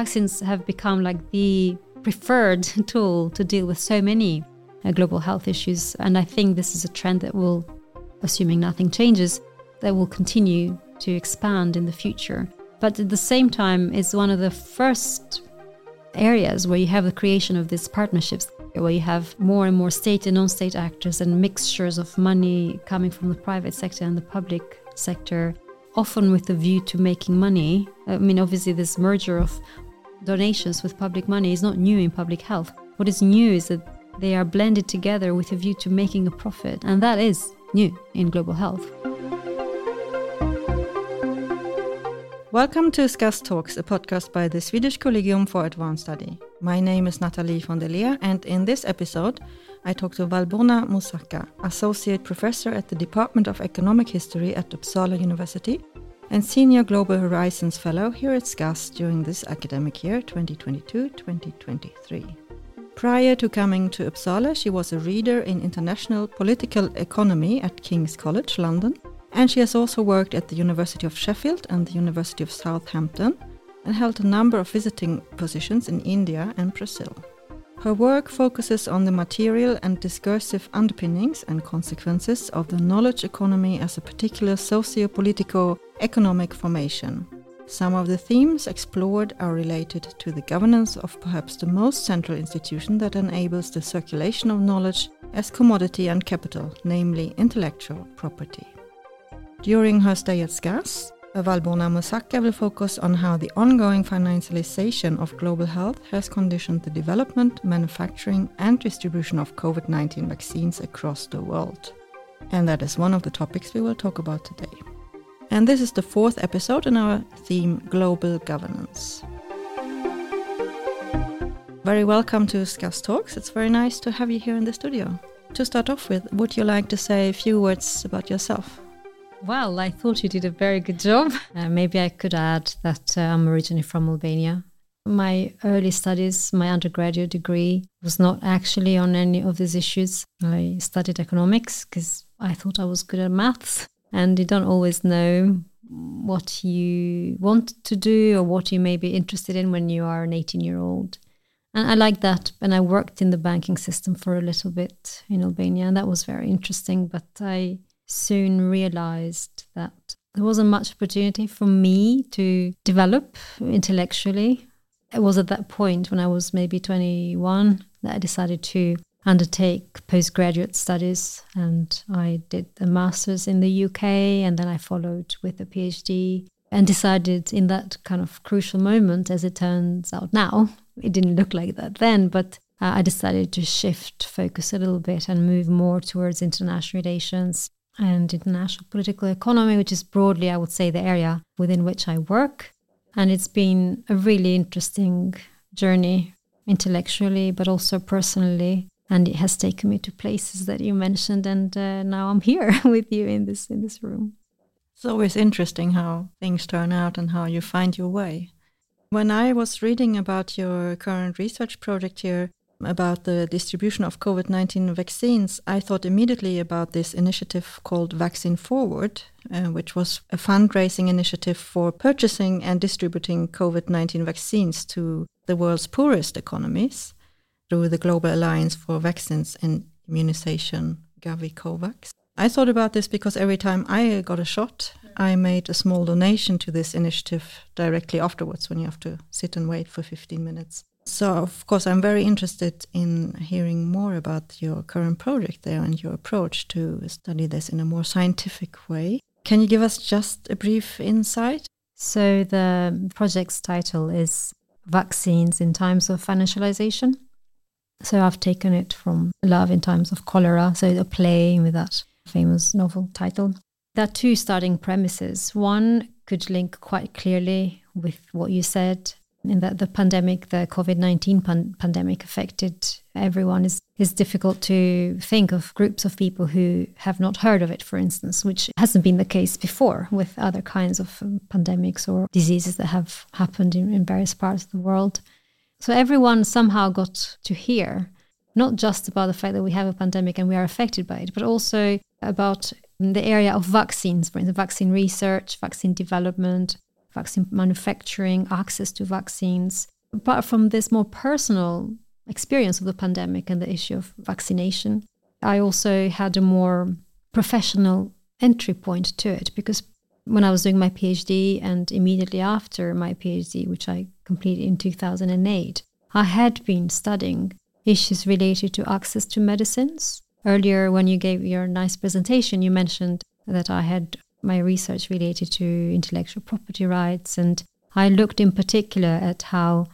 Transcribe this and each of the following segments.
vaccines have become like the preferred tool to deal with so many uh, global health issues. And I think this is a trend that will, assuming nothing changes, that will continue to expand in the future. But at the same time, it's one of the first areas where you have the creation of these partnerships, where you have more and more state and non state actors and mixtures of money coming from the private sector and the public sector, often with the view to making money. I mean, obviously, this merger of donations with public money is not new in public health. What is new is that they are blended together with a view to making a profit, and that is new in global health. Welcome to SCAS Talks, a podcast by the Swedish Collegium for Advanced Study. My name is Nathalie von der Leer, and in this episode, I talk to Valbona Muzaka, Associate Professor at the Department of Economic History at Uppsala University and Senior Global Horizons Fellow here at SCAS during this academic year 2022 2023. Prior to coming to Uppsala, she was a reader in international political economy at King's College London, and she has also worked at the University of Sheffield and the University of Southampton and held a number of visiting positions in India and Brazil. Her work focuses on the material and discursive underpinnings and consequences of the knowledge economy as a particular socio political economic formation. Some of the themes explored are related to the governance of perhaps the most central institution that enables the circulation of knowledge as commodity and capital, namely intellectual property. During her stay at SCAS, Valbona Muzaka will focus on how the ongoing financialization of global health has conditioned the development, manufacturing, and distribution of COVID 19 vaccines across the world. And that is one of the topics we will talk about today. And this is the fourth episode in our theme Global Governance. Very welcome to SCAS Talks. It's very nice to have you here in the studio. To start off with, would you like to say a few words about yourself? Well, I thought you did a very good job. Uh, maybe I could add that uh, I'm originally from Albania. My early studies, my undergraduate degree, was not actually on any of these issues. I studied economics because I thought I was good at maths and you don't always know what you want to do or what you may be interested in when you are an 18 year old. And I like that. And I worked in the banking system for a little bit in Albania, and that was very interesting. But I soon realized that there wasn't much opportunity for me to develop intellectually. It was at that point when I was maybe 21 that I decided to undertake postgraduate studies and I did a master's in the UK and then I followed with a PhD and decided in that kind of crucial moment as it turns out now it didn't look like that then but uh, I decided to shift focus a little bit and move more towards international relations and international political economy which is broadly I would say the area within which I work. And it's been a really interesting journey intellectually but also personally and it has taken me to places that you mentioned and uh, now i'm here with you in this in this room. It's always interesting how things turn out and how you find your way. When i was reading about your current research project here about the distribution of covid-19 vaccines i thought immediately about this initiative called vaccine forward uh, which was a fundraising initiative for purchasing and distributing covid-19 vaccines to the world's poorest economies through the Global Alliance for Vaccines and Immunization, Gavi COVAX. I thought about this because every time I got a shot, I made a small donation to this initiative directly afterwards when you have to sit and wait for 15 minutes. So, of course, I'm very interested in hearing more about your current project there and your approach to study this in a more scientific way. Can you give us just a brief insight? So, the project's title is Vaccines in Times of Financialization. So I've taken it from Love in Times of Cholera, so a play with that famous novel title. There are two starting premises. One could link quite clearly with what you said in that the pandemic, the COVID 19 pan- pandemic affected everyone. It's, it's difficult to think of groups of people who have not heard of it, for instance, which hasn't been the case before with other kinds of um, pandemics or diseases that have happened in, in various parts of the world. So everyone somehow got to hear not just about the fact that we have a pandemic and we are affected by it, but also about the area of vaccines, for instance, vaccine research, vaccine development, vaccine manufacturing, access to vaccines. Apart from this more personal experience of the pandemic and the issue of vaccination, I also had a more professional entry point to it because when I was doing my PhD and immediately after my PhD, which I completed in 2008, I had been studying issues related to access to medicines. Earlier, when you gave your nice presentation, you mentioned that I had my research related to intellectual property rights, and I looked in particular at how,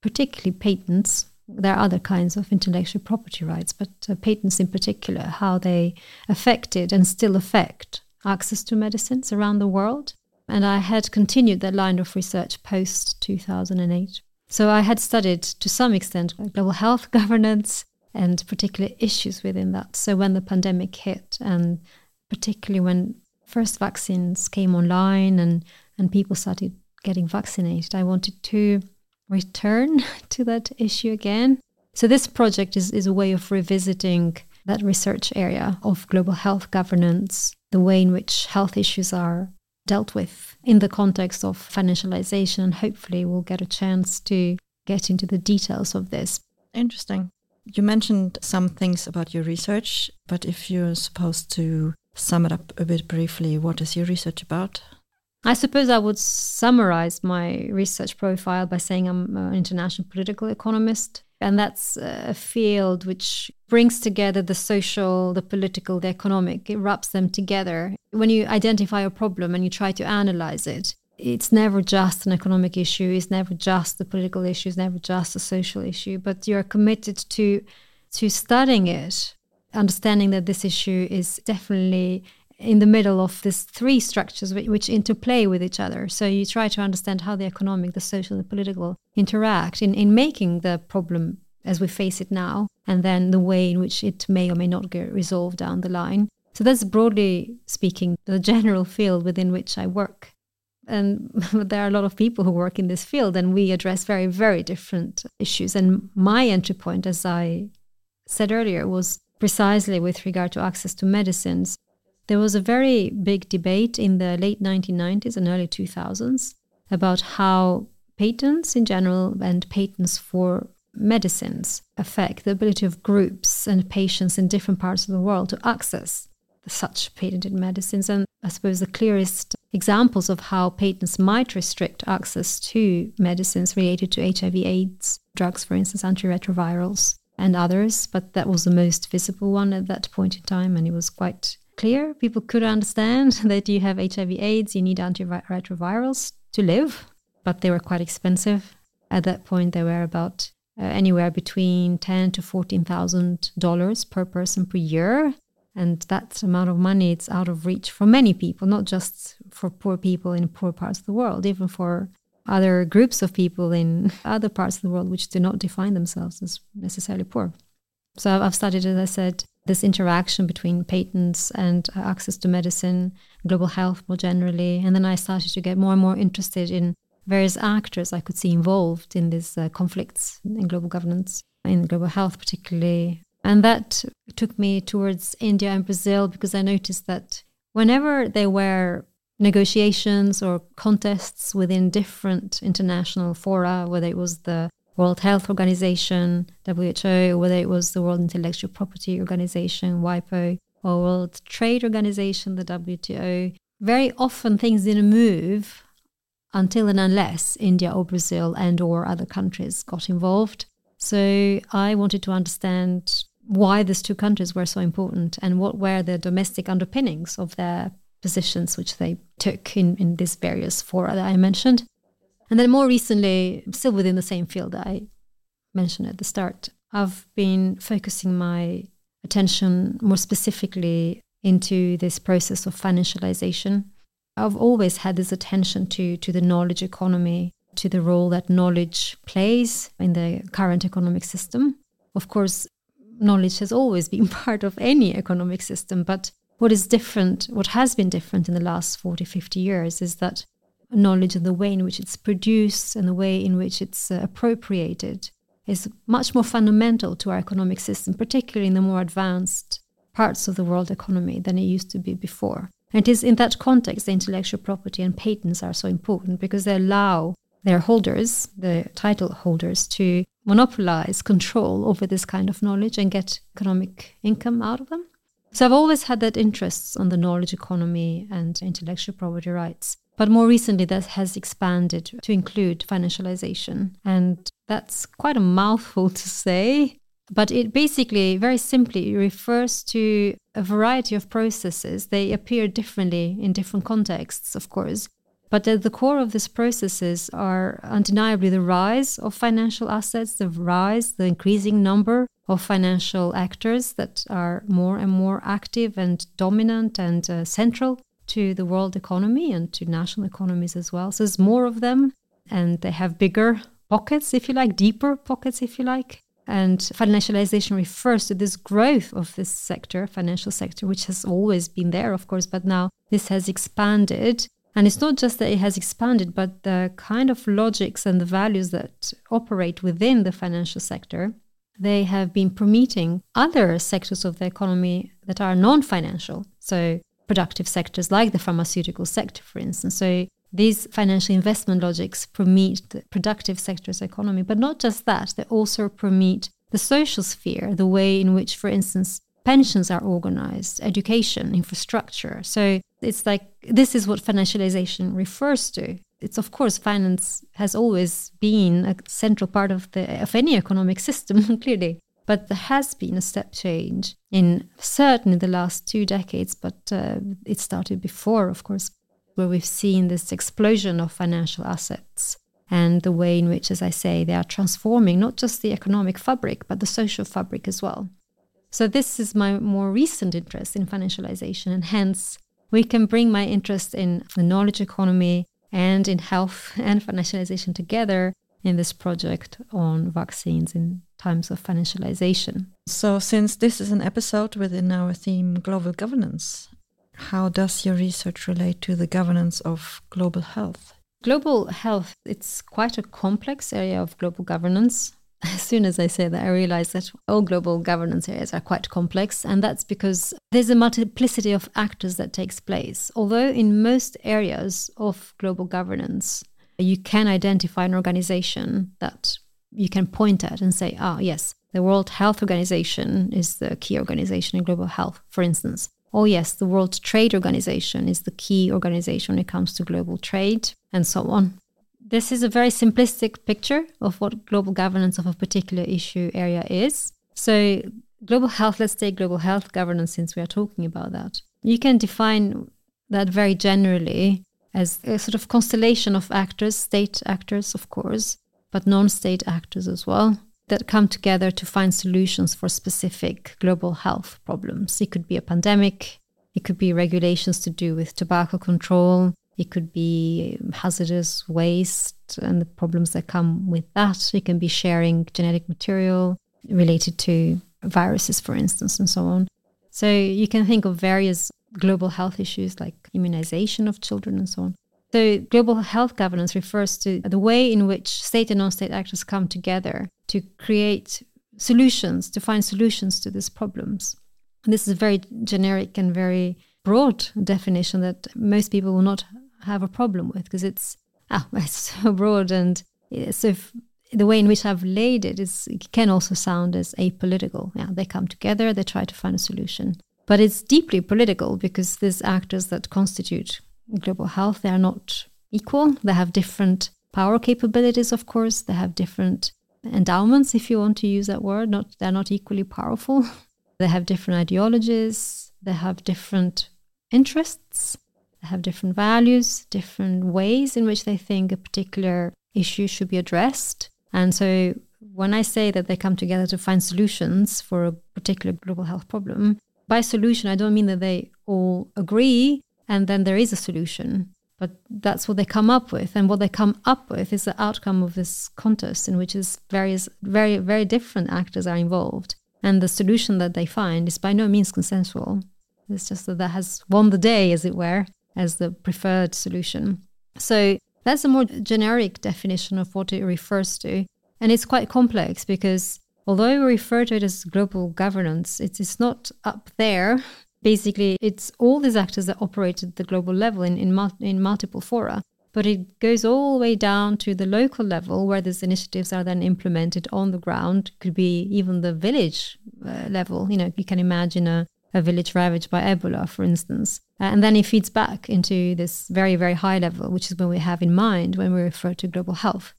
particularly patents, there are other kinds of intellectual property rights, but uh, patents in particular, how they affected and still affect access to medicines around the world. And I had continued that line of research post 2008. So I had studied to some extent global health governance and particular issues within that. So when the pandemic hit, and particularly when first vaccines came online and, and people started getting vaccinated, I wanted to return to that issue again. So this project is, is a way of revisiting that research area of global health governance, the way in which health issues are dealt with in the context of financialization. And hopefully, we'll get a chance to get into the details of this. Interesting. You mentioned some things about your research, but if you're supposed to sum it up a bit briefly, what is your research about? I suppose I would summarize my research profile by saying I'm an international political economist. And that's a field which brings together the social, the political, the economic. It wraps them together. When you identify a problem and you try to analyze it, it's never just an economic issue, it's never just a political issue, it's never just a social issue, but you're committed to to studying it, understanding that this issue is definitely in the middle of these three structures which, which, interplay with each other. So you try to understand how the economic, the social, the political interact in, in making the problem as we face it now, and then the way in which it may or may not get resolved down the line. So that's broadly speaking the general field within which I work. And there are a lot of people who work in this field, and we address very, very different issues. And my entry point, as I said earlier, was precisely with regard to access to medicines there was a very big debate in the late 1990s and early 2000s about how patents in general and patents for medicines affect the ability of groups and patients in different parts of the world to access such patented medicines. And I suppose the clearest examples of how patents might restrict access to medicines related to HIV AIDS, drugs, for instance, antiretrovirals, and others. But that was the most visible one at that point in time, and it was quite clear. People could understand that you have HIV AIDS, you need antiretrovirals to live, but they were quite expensive. At that point, they were about uh, anywhere between ten to fourteen thousand dollars per person per year, and that amount of money it's out of reach for many people, not just for poor people in poor parts of the world, even for other groups of people in other parts of the world which do not define themselves as necessarily poor. So I've studied, as I said, this interaction between patents and uh, access to medicine, global health more generally. And then I started to get more and more interested in various actors I could see involved in these uh, conflicts in global governance, in global health particularly. And that took me towards India and Brazil because I noticed that whenever there were negotiations or contests within different international fora, whether it was the World Health Organization, WHO, whether it was the World Intellectual Property Organization, WIPO, or World Trade Organization, the WTO. Very often things didn't move until and unless India or Brazil and or other countries got involved. So I wanted to understand why these two countries were so important and what were the domestic underpinnings of their positions which they took in, in these various fora that I mentioned. And then more recently, still within the same field that I mentioned at the start, I've been focusing my attention more specifically into this process of financialization. I've always had this attention to, to the knowledge economy, to the role that knowledge plays in the current economic system. Of course, knowledge has always been part of any economic system, but what is different, what has been different in the last 40, 50 years is that knowledge and the way in which it's produced and the way in which it's uh, appropriated is much more fundamental to our economic system, particularly in the more advanced parts of the world economy than it used to be before. And it is in that context the intellectual property and patents are so important because they allow their holders, the title holders, to monopolize control over this kind of knowledge and get economic income out of them. So I've always had that interest on the knowledge economy and intellectual property rights. But more recently, that has expanded to include financialization. And that's quite a mouthful to say. But it basically, very simply, refers to a variety of processes. They appear differently in different contexts, of course. But at the core of these processes are undeniably the rise of financial assets, the rise, the increasing number of financial actors that are more and more active and dominant and uh, central to the world economy and to national economies as well. So there's more of them, and they have bigger pockets, if you like, deeper pockets, if you like. And financialization refers to this growth of this sector, financial sector, which has always been there, of course, but now this has expanded. And it's not just that it has expanded, but the kind of logics and the values that operate within the financial sector, they have been permeating other sectors of the economy that are non financial. So productive sectors like the pharmaceutical sector, for instance. So these financial investment logics permeate the productive sector's economy, but not just that, they also permeate the social sphere, the way in which, for instance, pensions are organized, education, infrastructure. So it's like this is what financialization refers to. It's of course finance has always been a central part of the of any economic system, clearly. But there has been a step change in certainly the last two decades, but uh, it started before, of course, where we've seen this explosion of financial assets and the way in which, as I say, they are transforming not just the economic fabric, but the social fabric as well. So, this is my more recent interest in financialization, and hence we can bring my interest in the knowledge economy and in health and financialization together in this project on vaccines in times of financialization. So, since this is an episode within our theme global governance, how does your research relate to the governance of global health? Global health, it's quite a complex area of global governance. As soon as I say that, I realize that all global governance areas are quite complex, and that's because there's a multiplicity of actors that takes place. Although in most areas of global governance, you can identify an organization that you can point at and say, ah, yes, the World Health Organization is the key organization in global health, for instance. Oh, yes, the World Trade Organization is the key organization when it comes to global trade, and so on. This is a very simplistic picture of what global governance of a particular issue area is. So, global health, let's take global health governance since we are talking about that. You can define that very generally as a sort of constellation of actors, state actors, of course, but non state actors as well, that come together to find solutions for specific global health problems. It could be a pandemic, it could be regulations to do with tobacco control, it could be hazardous waste and the problems that come with that. It can be sharing genetic material related to viruses, for instance, and so on. So you can think of various global health issues like immunization of children and so on. So, global health governance refers to the way in which state and non state actors come together to create solutions, to find solutions to these problems. And this is a very generic and very broad definition that most people will not have a problem with because it's, ah, it's so broad. And so, if, the way in which I've laid it is, it can also sound as apolitical. Yeah, they come together, they try to find a solution. But it's deeply political because these actors that constitute global health, they are not equal. They have different power capabilities, of course. They have different endowments, if you want to use that word. Not they're not equally powerful. they have different ideologies. They have different interests. They have different values, different ways in which they think a particular issue should be addressed. And so when I say that they come together to find solutions for a particular global health problem, by solution, I don't mean that they all agree and then there is a solution. But that's what they come up with. And what they come up with is the outcome of this contest in which is various, very, very different actors are involved. And the solution that they find is by no means consensual. It's just that that has won the day, as it were, as the preferred solution. So that's a more generic definition of what it refers to. And it's quite complex because although we refer to it as global governance, it is not up there. Basically, it's all these actors that operate at the global level in, in, in multiple fora. But it goes all the way down to the local level where these initiatives are then implemented on the ground. Could be even the village uh, level. You know you can imagine a, a village ravaged by ebola for instance. Uh, and then it feeds back into this very very high level which is what we have in mind when we refer to global health.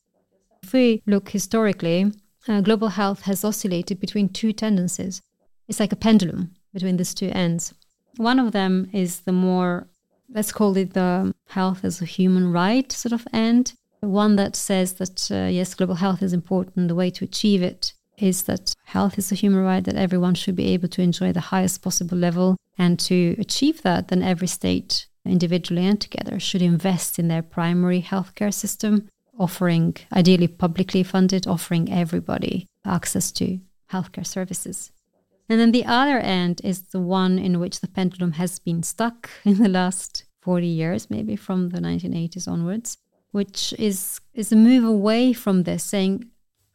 If we look historically uh, global health has oscillated between two tendencies it's like a pendulum between these two ends one of them is the more let's call it the health as a human right sort of end. One that says that, uh, yes, global health is important. The way to achieve it is that health is a human right, that everyone should be able to enjoy the highest possible level. And to achieve that, then every state, individually and together, should invest in their primary healthcare system, offering, ideally publicly funded, offering everybody access to healthcare services. And then the other end is the one in which the pendulum has been stuck in the last 40 years, maybe from the 1980s onwards, which is, is a move away from this, saying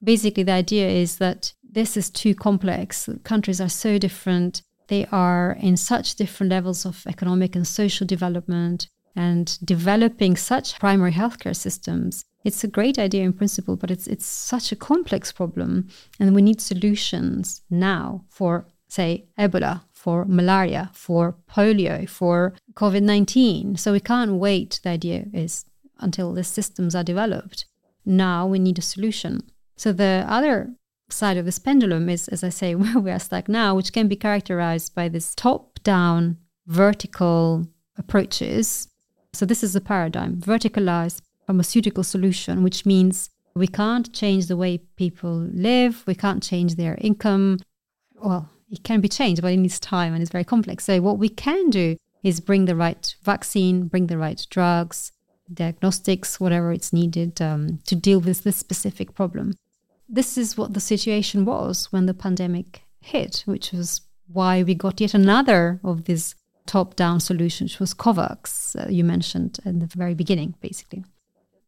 basically the idea is that this is too complex. Countries are so different. They are in such different levels of economic and social development and developing such primary healthcare systems it's a great idea in principle, but it's it's such a complex problem, and we need solutions now for say Ebola, for malaria, for polio, for COVID nineteen. So we can't wait. The idea is until the systems are developed. Now we need a solution. So the other side of this pendulum is, as I say, where we are stuck now, which can be characterized by this top-down vertical approaches. So this is the paradigm, verticalized pharmaceutical solution, which means we can't change the way people live, we can't change their income. Well, it can be changed, but it needs time and it's very complex. So, what we can do is bring the right vaccine, bring the right drugs, diagnostics, whatever it's needed um, to deal with this specific problem. This is what the situation was when the pandemic hit, which was why we got yet another of these top down solutions, which was COVAX, uh, you mentioned in the very beginning, basically.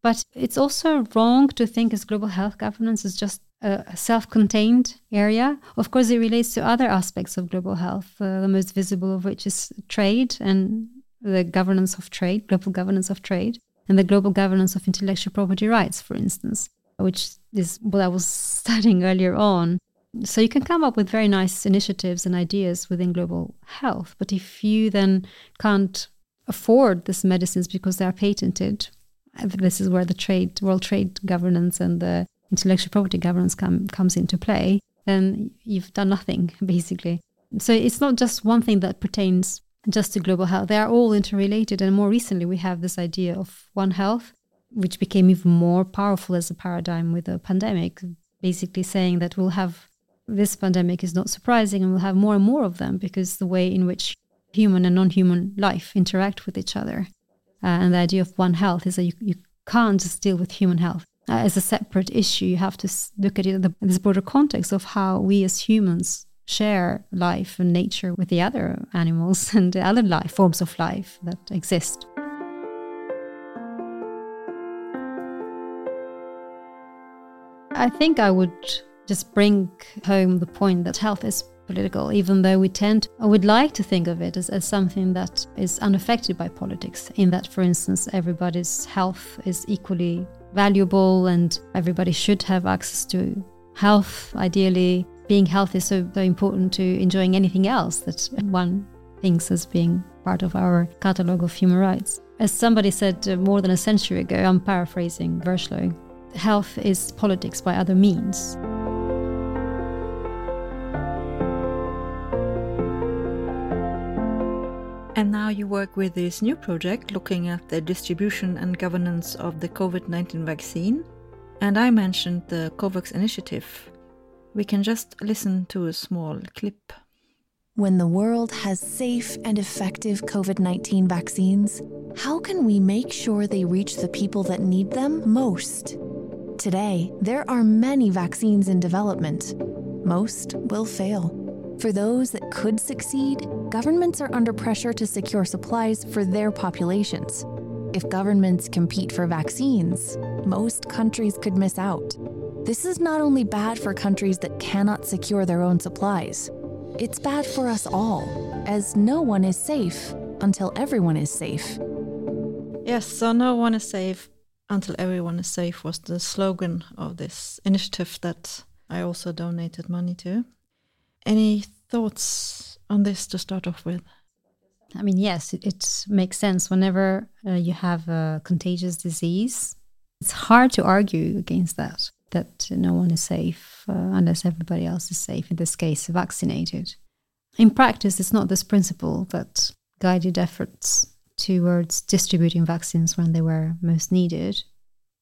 But it's also wrong to think as global health governance is just a self-contained area. Of course, it relates to other aspects of global health, uh, the most visible of which is trade and the governance of trade, global governance of trade, and the global governance of intellectual property rights, for instance, which is what I was studying earlier on. So you can come up with very nice initiatives and ideas within global health, but if you then can't afford these medicines because they are patented this is where the trade, world trade governance and the intellectual property governance come, comes into play, then you've done nothing, basically. So it's not just one thing that pertains just to global health. They are all interrelated. And more recently, we have this idea of One Health, which became even more powerful as a paradigm with the pandemic, basically saying that we'll have this pandemic is not surprising and we'll have more and more of them because the way in which human and non human life interact with each other uh, and the idea of One Health is that you, you can't just deal with human health uh, as a separate issue. You have to look at it in, the, this broader context of how we as humans share life and nature with the other animals and the other life forms of life that exist. I think I would just bring home the point that health is political, even though we tend, I would like to think of it as, as something that is unaffected by politics, in that, for instance, everybody's health is equally valuable and everybody should have access to health, ideally. Being healthy is so, so important to enjoying anything else that one thinks as being part of our catalogue of human rights. As somebody said uh, more than a century ago, I'm paraphrasing Virchow, health is politics by other means. And now you work with this new project looking at the distribution and governance of the COVID 19 vaccine. And I mentioned the COVAX initiative. We can just listen to a small clip. When the world has safe and effective COVID 19 vaccines, how can we make sure they reach the people that need them most? Today, there are many vaccines in development. Most will fail. For those that could succeed, governments are under pressure to secure supplies for their populations. If governments compete for vaccines, most countries could miss out. This is not only bad for countries that cannot secure their own supplies, it's bad for us all. as no one is safe until everyone is safe. Yes, so no one is safe until everyone is safe was the slogan of this initiative that I also donated money to. Any thoughts on this to start off with? I mean, yes, it, it makes sense. Whenever uh, you have a contagious disease, it's hard to argue against that, that no one is safe uh, unless everybody else is safe, in this case, vaccinated. In practice, it's not this principle that guided efforts towards distributing vaccines when they were most needed.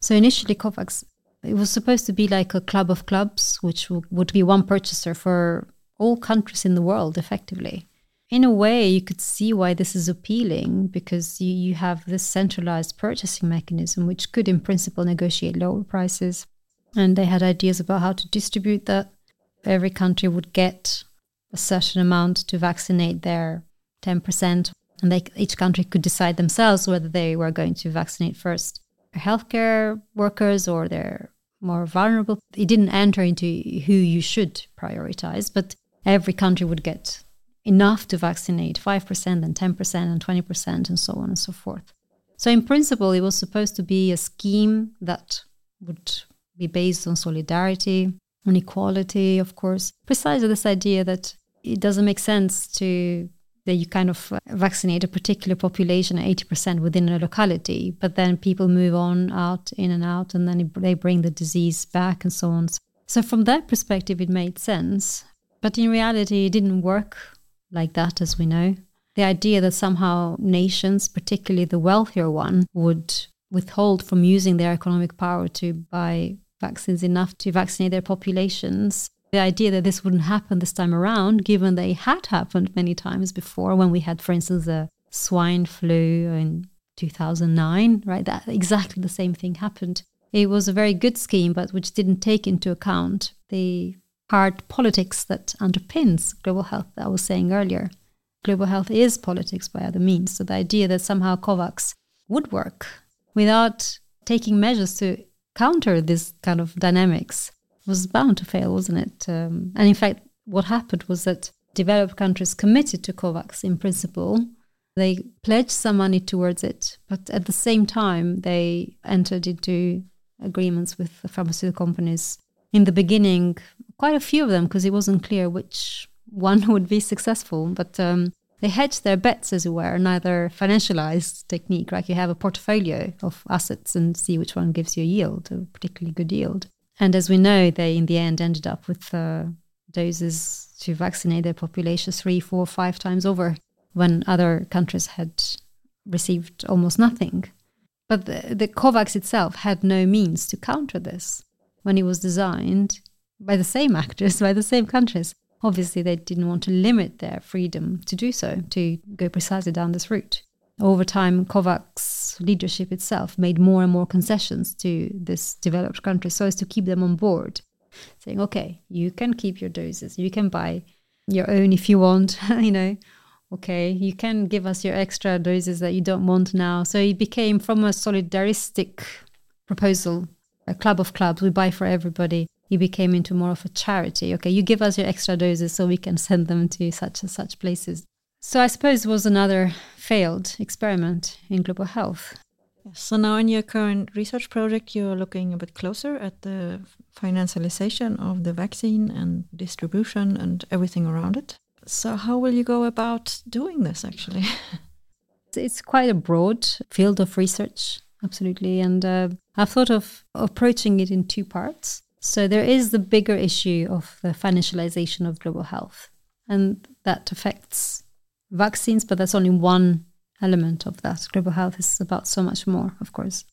So initially, COVAX it was supposed to be like a club of clubs, which would be one purchaser for all countries in the world, effectively. In a way, you could see why this is appealing because you, you have this centralized purchasing mechanism, which could, in principle, negotiate lower prices. And they had ideas about how to distribute that. Every country would get a certain amount to vaccinate their 10%, and they, each country could decide themselves whether they were going to vaccinate first their healthcare workers or their more vulnerable. It didn't enter into who you should prioritize, but every country would get enough to vaccinate 5%, and 10%, and 20%, and so on and so forth. So, in principle, it was supposed to be a scheme that would be based on solidarity, on equality, of course. Precisely this idea that it doesn't make sense to that you kind of uh, vaccinate a particular population 80% within a locality, but then people move on out, in and out, and then they bring the disease back and so on. So, from that perspective, it made sense. But in reality, it didn't work like that, as we know. The idea that somehow nations, particularly the wealthier one, would withhold from using their economic power to buy vaccines enough to vaccinate their populations the idea that this wouldn't happen this time around, given that it had happened many times before when we had, for instance, the swine flu in 2009, right? That exactly the same thing happened. It was a very good scheme, but which didn't take into account the hard politics that underpins global health that I was saying earlier. Global health is politics by other means. So the idea that somehow COVAX would work without taking measures to counter this kind of dynamics was bound to fail, wasn't it? Um, and in fact, what happened was that developed countries committed to COVAX in principle. They pledged some money towards it, but at the same time, they entered into agreements with the pharmaceutical companies. In the beginning, quite a few of them, because it wasn't clear which one would be successful. But um, they hedged their bets, as it were, neither financialized technique, like you have a portfolio of assets and see which one gives you a yield, a particularly good yield. And as we know, they in the end ended up with uh, doses to vaccinate their population three, four, five times over when other countries had received almost nothing. But the, the COVAX itself had no means to counter this when it was designed by the same actors, by the same countries. Obviously, they didn't want to limit their freedom to do so, to go precisely down this route over time, COVAX's leadership itself made more and more concessions to this developed country so as to keep them on board, saying, okay, you can keep your doses, you can buy your own if you want, you know, okay, you can give us your extra doses that you don't want now. So it became from a solidaristic proposal, a club of clubs, we buy for everybody. It became into more of a charity. Okay, you give us your extra doses so we can send them to such and such places. So I suppose it was another failed experiment in global health. So now in your current research project, you're looking a bit closer at the financialization of the vaccine and distribution and everything around it. So how will you go about doing this actually? it's quite a broad field of research, absolutely. And uh, I've thought of approaching it in two parts. So there is the bigger issue of the financialization of global health, and that affects vaccines, but that's only one element of that. Global health is about so much more, of course.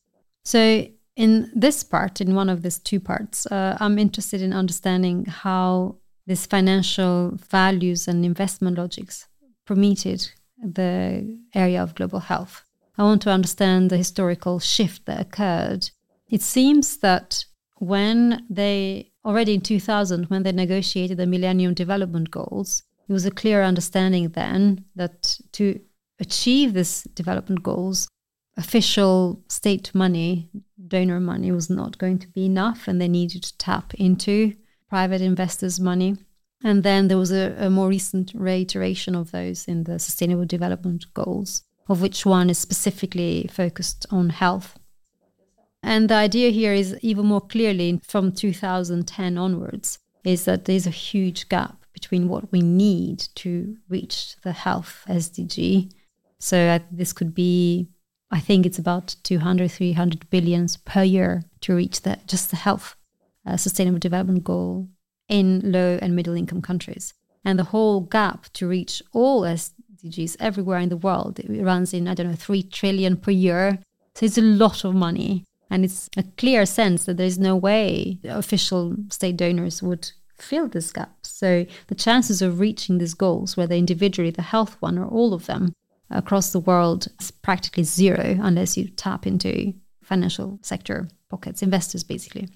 So, in this part, in one of these two parts, uh, I'm interested in understanding how these financial values and investment logics permeated the area of global health. I want to understand the historical shift that occurred. It seems that when they, already in 2000, when they negotiated the Millennium Development Goals, it was a clear understanding then that to achieve these development goals, official state money, donor money was not going to be enough, and they needed to tap into private investors' money. And then there was a, a more recent reiteration of those in the Sustainable Development Goals, of which one is specifically focused on health. And the idea here is even more clearly from 2010 onwards is that there's a huge gap between what we need to reach the health SDG. So uh, this could be, I think it's about 200, 300 billions per year to reach the, just the health uh, sustainable development goal in low and middle income countries. And the whole gap to reach all SDGs everywhere in the world it runs in, I don't know, 3 trillion per year. So it's a lot of money. And it's a clear sense that there's no way official state donors would fill this gap. So the chances of reaching these goals, whether individually, the health one, or all of them across the world, is practically zero unless you tap into financial sector pockets, investors basically.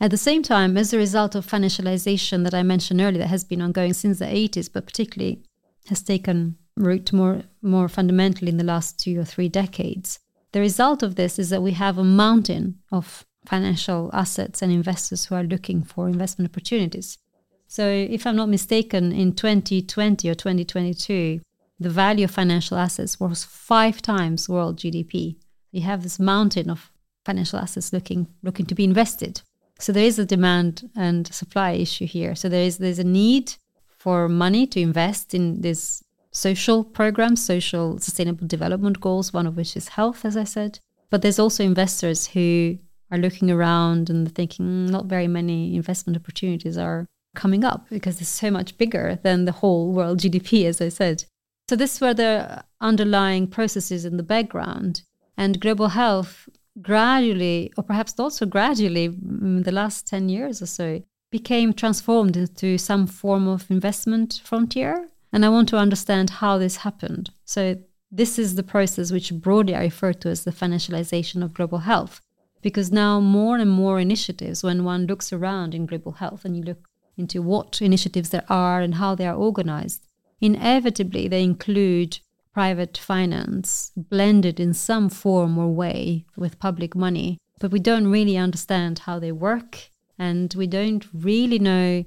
At the same time, as a result of financialization that I mentioned earlier, that has been ongoing since the 80s, but particularly has taken root more, more fundamentally in the last two or three decades, the result of this is that we have a mountain of financial assets and investors who are looking for investment opportunities. So, if I'm not mistaken, in 2020 or 2022, the value of financial assets was five times world GDP. You have this mountain of financial assets looking looking to be invested. So there is a demand and supply issue here. So there is there's a need for money to invest in this social programs, social sustainable development goals, one of which is health, as I said. But there's also investors who are looking around and thinking mm, not very many investment opportunities are coming up because it's so much bigger than the whole world GDP, as I said. So this were the underlying processes in the background. And global health gradually, or perhaps also gradually, in the last 10 years or so, became transformed into some form of investment frontier. And I want to understand how this happened. So, this is the process which broadly I refer to as the financialization of global health. Because now more and more initiatives, when one looks around in global health and you look into what initiatives there are and how they are organized, inevitably they include private finance blended in some form or way with public money, but we don't really understand how they work and we don't really know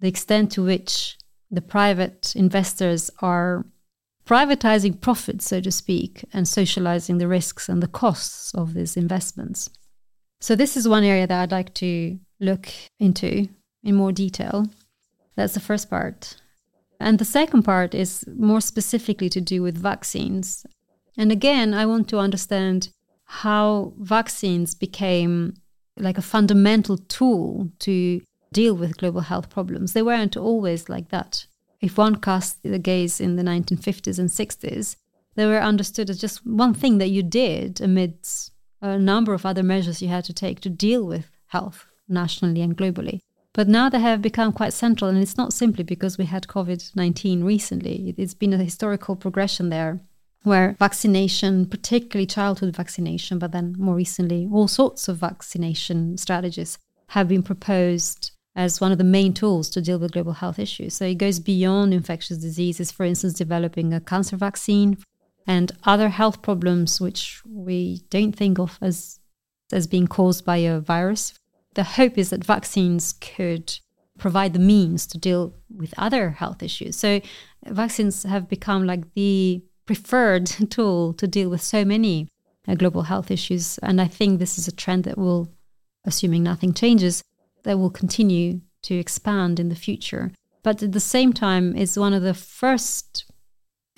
the extent to which the private investors are privatizing profits, so to speak, and socializing the risks and the costs of these investments. So, this is one area that I'd like to look into in more detail. That's the first part. And the second part is more specifically to do with vaccines. And again, I want to understand how vaccines became like a fundamental tool to deal with global health problems. They weren't always like that. If one cast the gaze in the 1950s and 60s, they were understood as just one thing that you did amidst a number of other measures you had to take to deal with health nationally and globally. But now they have become quite central, and it's not simply because we had COVID 19 recently. It's been a historical progression there where vaccination, particularly childhood vaccination, but then more recently, all sorts of vaccination strategies have been proposed as one of the main tools to deal with global health issues. So it goes beyond infectious diseases, for instance, developing a cancer vaccine and other health problems which we don't think of as as being caused by a virus, the hope is that vaccines could provide the means to deal with other health issues. So vaccines have become like the preferred tool to deal with so many uh, global health issues. And I think this is a trend that will, assuming nothing changes, that will continue to expand in the future. But at the same time, it's one of the first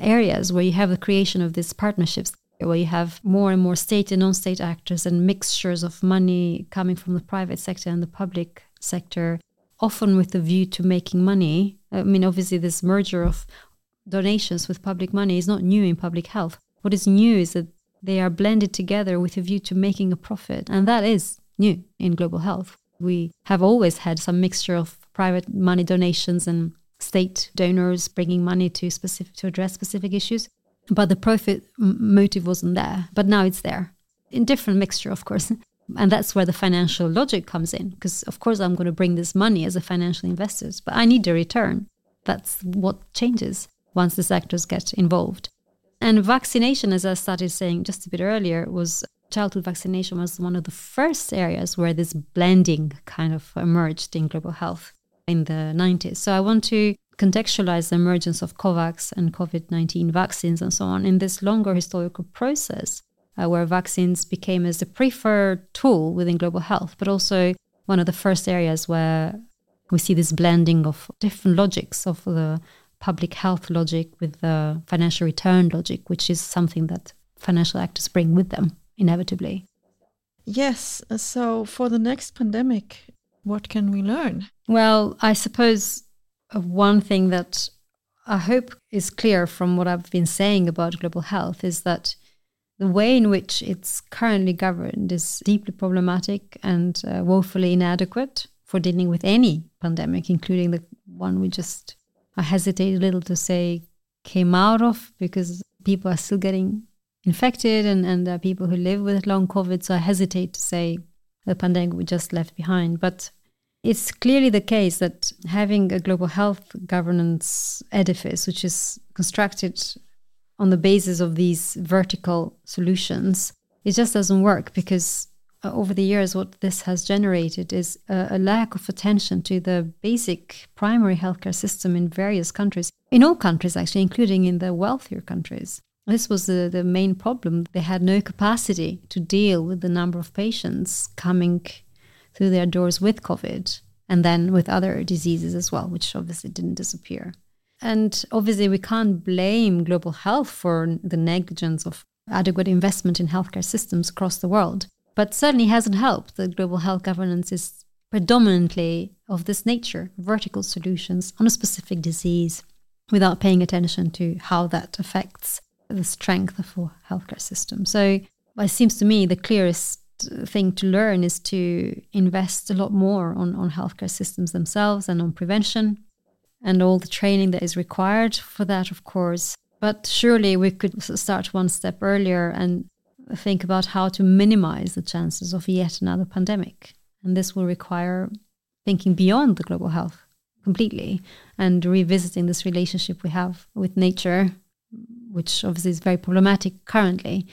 areas where you have the creation of these partnerships where you have more and more state and non-state actors and mixtures of money coming from the private sector and the public sector, often with the view to making money. I mean, obviously, this merger of donations with public money is not new in public health. What is new is that they are blended together with a view to making a profit, and that is new in global health. We have always had some mixture of private money donations and state donors bringing money to specific to address specific issues but the profit motive wasn't there. But now it's there in different mixture, of course. And that's where the financial logic comes in, because of course I'm going to bring this money as a financial investor, but I need a return. That's what changes once the sectors get involved. And vaccination, as I started saying just a bit earlier, was childhood vaccination was one of the first areas where this blending kind of emerged in global health. in the 90s. So I want to contextualize the emergence of COVAX and COVID 19 vaccines and so on in this longer historical process uh, where vaccines became as the preferred tool within global health, but also one of the first areas where we see this blending of different logics of the public health logic with the financial return logic, which is something that financial actors bring with them inevitably. Yes. So for the next pandemic, what can we learn? Well, I suppose one thing that I hope is clear from what I've been saying about global health is that the way in which it's currently governed is deeply problematic and uh, woefully inadequate for dealing with any pandemic, including the one we just, I hesitate a little to say, came out of because people are still getting infected and, and there are people who live with long COVID. So I hesitate to say the pandemic we just left behind. But it's clearly the case that having a global health governance edifice, which is constructed on the basis of these vertical solutions, it just doesn't work because uh, over the years, what this has generated is a, a, lack of attention to the basic primary healthcare system in various countries, in all countries, actually, including in the wealthier countries. This was the, the main problem. They had no capacity to deal with the number of patients coming through their doors with COVID and then with other diseases as well, which obviously didn't disappear. And obviously, we can't blame global health for the negligence of adequate investment in healthcare systems across the world. But certainly hasn't helped that global health governance is predominantly of this nature vertical solutions on a specific disease without paying attention to how that affects the strength of a healthcare system. So, it seems to me the clearest thing to learn is to invest a lot more on, on healthcare systems themselves and on prevention and all the training that is required for that, of course. But surely we could start one step earlier and think about how to minimize the chances of yet another pandemic. And this will require thinking beyond the global health completely and revisiting this relationship we have with nature, which obviously is very problematic currently.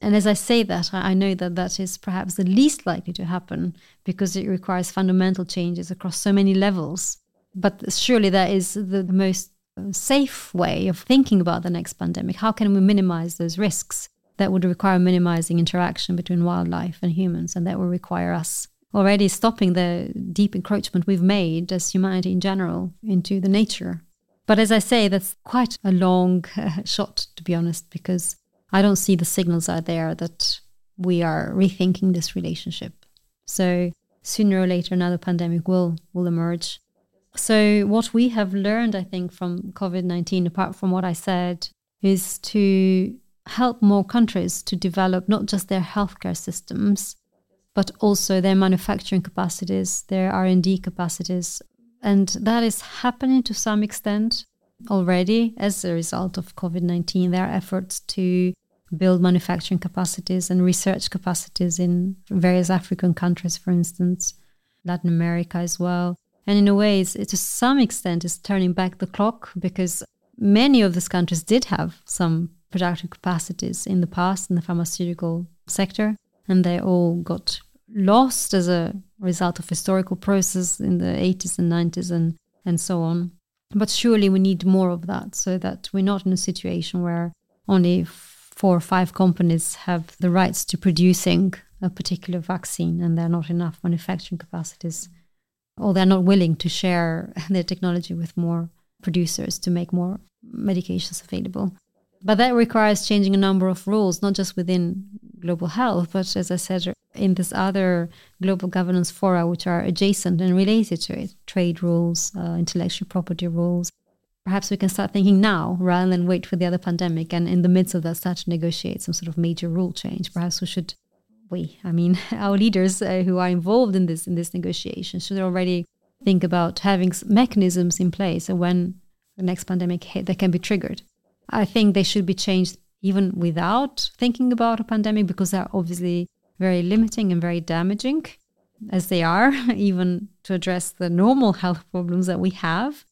And as I say that, I know that that is perhaps the least likely to happen because it requires fundamental changes across so many levels but surely that is the, most uh, safe way of thinking about the next pandemic. How can we minimize those risks that would require minimizing interaction between wildlife and humans, and that will require us already stopping the deep encroachment we've made as humanity in general into the nature. But as I say, that's quite a long uh, shot, to be honest, because I don't see the signals out there that we are rethinking this relationship. So sooner or later, another pandemic will will emerge, so, what we have learned, I think, from COVID 19, apart from what I said, is to help more countries to develop not just their healthcare systems, but also their manufacturing capacities, their R&D capacities. And that is happening to some extent already as a result of COVID 19. There are efforts to build manufacturing capacities and research capacities in various African countries, for instance, Latin America as well. And in a way, to some extent, is turning back the clock because many of these countries did have some productive capacities in the past in the pharmaceutical sector, and they all got lost as a result of historical process in the 80s and 90s and, and so on. But surely we need more of that so that we're not in a situation where only four or five companies have the rights to producing a particular vaccine and there are not enough manufacturing capacities or they're not willing to share their technology with more producers to make more medications available. But that requires changing a number of rules, not just within global health, but as I said, in this other global governance fora, which are adjacent and related to it trade rules, uh, intellectual property rules. Perhaps we can start thinking now rather than wait for the other pandemic and in the midst of that start to negotiate some sort of major rule change. Perhaps we should we, I mean, our leaders uh, who are involved in this in this negotiation should already think about having mechanisms in place when the next pandemic hit, they can be triggered. I think they should be changed even without thinking about a pandemic because they're obviously very limiting and very damaging, as they are, even to address the normal health problems that we have.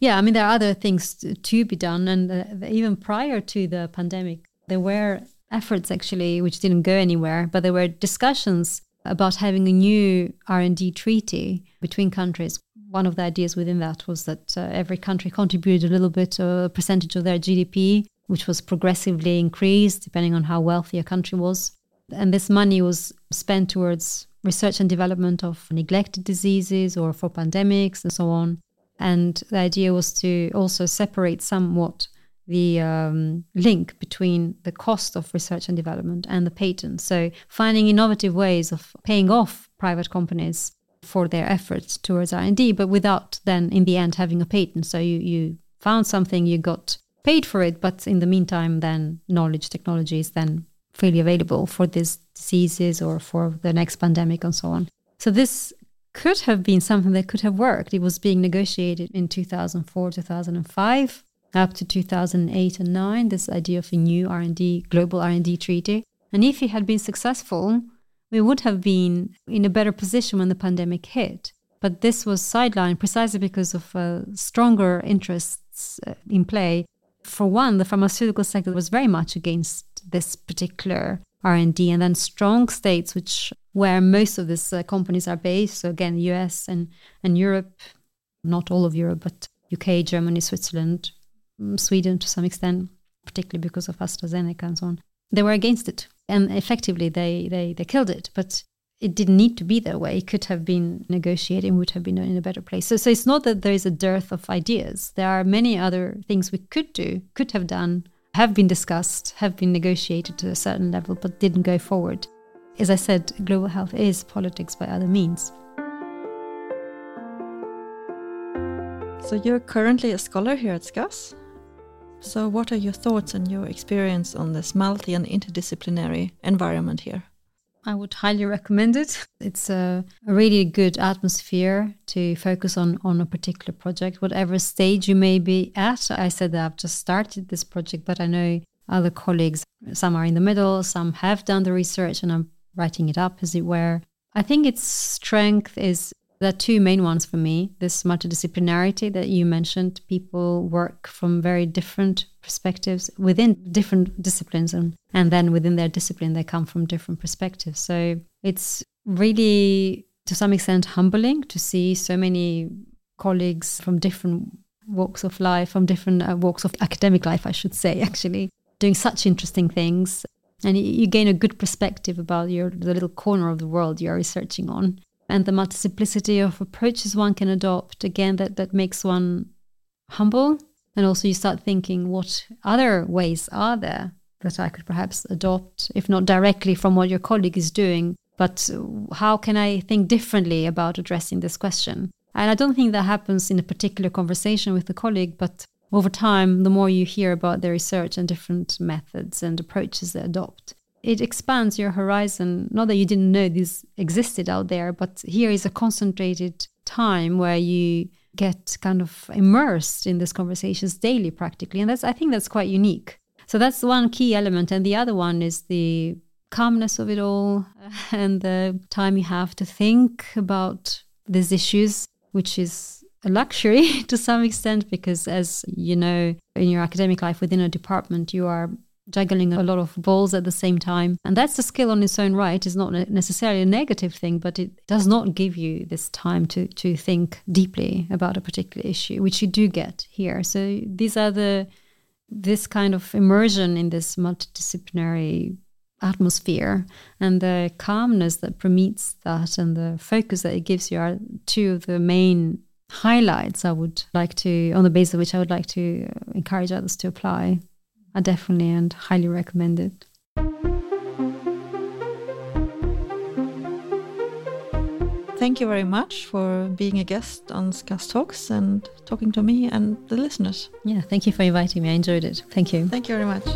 Yeah, I mean, there are other things to, to be done. And uh, even prior to the pandemic, there were efforts actually which didn't go anywhere, but there were discussions about having a new R&D treaty between countries. One of the ideas within that was that uh, every country contributed a little bit, a percentage of their GDP, which was progressively increased depending on how wealthy a country was. And this money was spent towards research and development of neglected diseases or for pandemics and so on. And the idea was to also separate somewhat the um, link between the cost of research and development and the patent. So finding innovative ways of paying off private companies for their efforts towards R&D, but without then in the end having a patent. So you, you found something, you got paid for it, but in the meantime, then knowledge technology is then freely available for these diseases or for the next pandemic and so on. So this could have been something that could have worked. It was being negotiated in 2004, 2005 up to 2008 and 9 this idea of a new R&D global R&D treaty and if it had been successful we would have been in a better position when the pandemic hit but this was sidelined precisely because of uh, stronger interests uh, in play for one the pharmaceutical sector was very much against this particular R&D and then strong states which where most of these uh, companies are based so again US and and Europe not all of Europe but UK Germany Switzerland Mm, Sweden to some extent, particularly because of AstraZeneca and so on. They were against it, and effectively they they they killed it. But it didn't need to be that way. It could have been negotiated and would have been in a better place. So, so it's not that there is a dearth of ideas. There are many other things we could do, could have done, have been discussed, have been negotiated to a certain level, but didn't go forward. As I said, global health is politics by other means. So you're currently a scholar here at SCAS? So, what are your thoughts and your experience on this multi and interdisciplinary environment here? I would highly recommend it. It's a, a, really good atmosphere to focus on on a particular project, whatever stage you may be at. I said that I've just started this project, but I know other colleagues. Some are in the middle, some have done the research, and I'm writing it up, as it were. I think its strength is there are two main ones for me this multidisciplinarity that you mentioned. People work from very different perspectives within different disciplines, and, and then within their discipline, they come from different perspectives. So it's really, to some extent, humbling to see so many colleagues from different walks of life, from different uh, walks of academic life, I should say, actually, doing such interesting things. And you gain a good perspective about your the little corner of the world you're researching on and the multiplicity of approaches one can adopt again that that makes one humble. And also you start thinking what other ways are there that I could perhaps adopt if not directly from what your colleague is doing but how can I think differently about addressing this question? And I don't think that happens in a particular conversation with a colleague but over time the more you hear about their research and different methods and approaches they adopt it expands your horizon. Not that you didn't know this existed out there, but here is a concentrated time where you get kind of immersed in these conversations daily, practically. And that's, I think that's quite unique. So that's one key element. And the other one is the calmness of it all and the time you have to think about these issues, which is a luxury to some extent because as you know in your academic life within a department you are juggling a lot of balls at the same time. And that's a skill on its own right. It's not necessarily a negative thing, but it does not give you this time to, to think deeply about a particular issue, which you do get here. So these are the this kind of immersion in this multidisciplinary atmosphere and the calmness that permeates that and the focus that it gives you are two of the main highlights I would like to, on the basis of which I would like to encourage others to apply. I definitely and highly recommend it. Thank you very much for being a guest on SCAS Talks and talking to me and the listeners. Yeah, thank you for inviting me. I enjoyed it. Thank you. Thank you very much.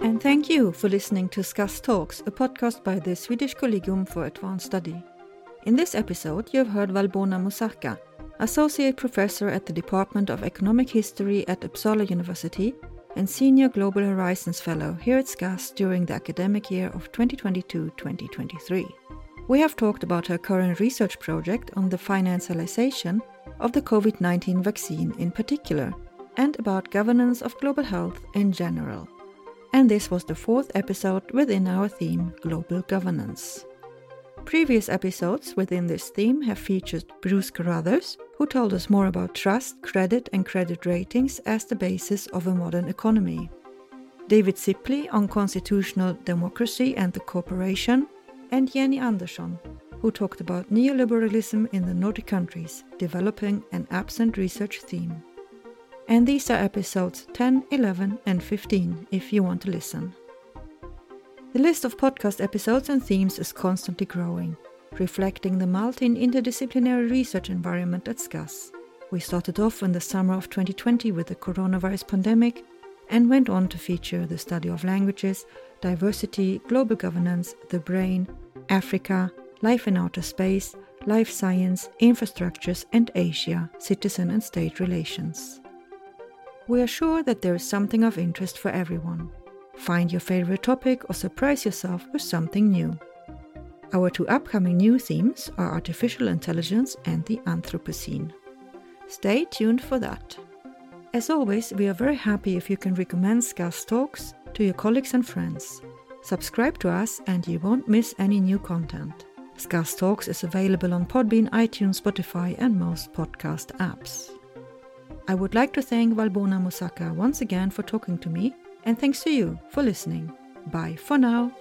And thank you for listening to SCAS Talks, a podcast by the Swedish Collegium for Advanced Study. In this episode, you have heard Valbona Muzaka, Associate Professor at the Department of Economic History at Uppsala University and Senior Global Horizons Fellow here at SCAS during the academic year of 2022-2023. We have talked about her current research project on the financialization of the COVID-19 vaccine in particular, and about governance of global health in general. and this was the fourth episode within our theme Global Governance. Previous episodes within this theme have featured Bruce Carruthers, who told us more about trust, credit, and credit ratings as the basis of a modern economy. David Ciepley on constitutional democracy and the corporation, and Jenny Andersson, who talked about neoliberalism in the Nordic countries, developing an absent research theme. And these are episodes 10, 11, and 15 if you want to listen. The list of podcast episodes and themes is constantly growing, reflecting the multi and interdisciplinary research environment at SCAS. We started off in the summer of 2020 with the coronavirus pandemic and went on to feature the study of languages, diversity, global governance, the brain, Africa, life in outer space, life science, infrastructures, and Asia, citizen and state relations. We are sure that there is something of interest for everyone. Find your favorite topic or surprise yourself with something new. Our two upcoming new themes are artificial intelligence and the Anthropocene. Stay tuned for that. As always, we are very happy if you can recommend SCAS Talks to your colleagues and friends. Subscribe to us and you won't miss any new content. SCAS Talks is available on Podbean, iTunes, Spotify, and most podcast apps. I would like to thank Valbona Muzaka once again for talking to me, and thanks to you for listening. Bye for now.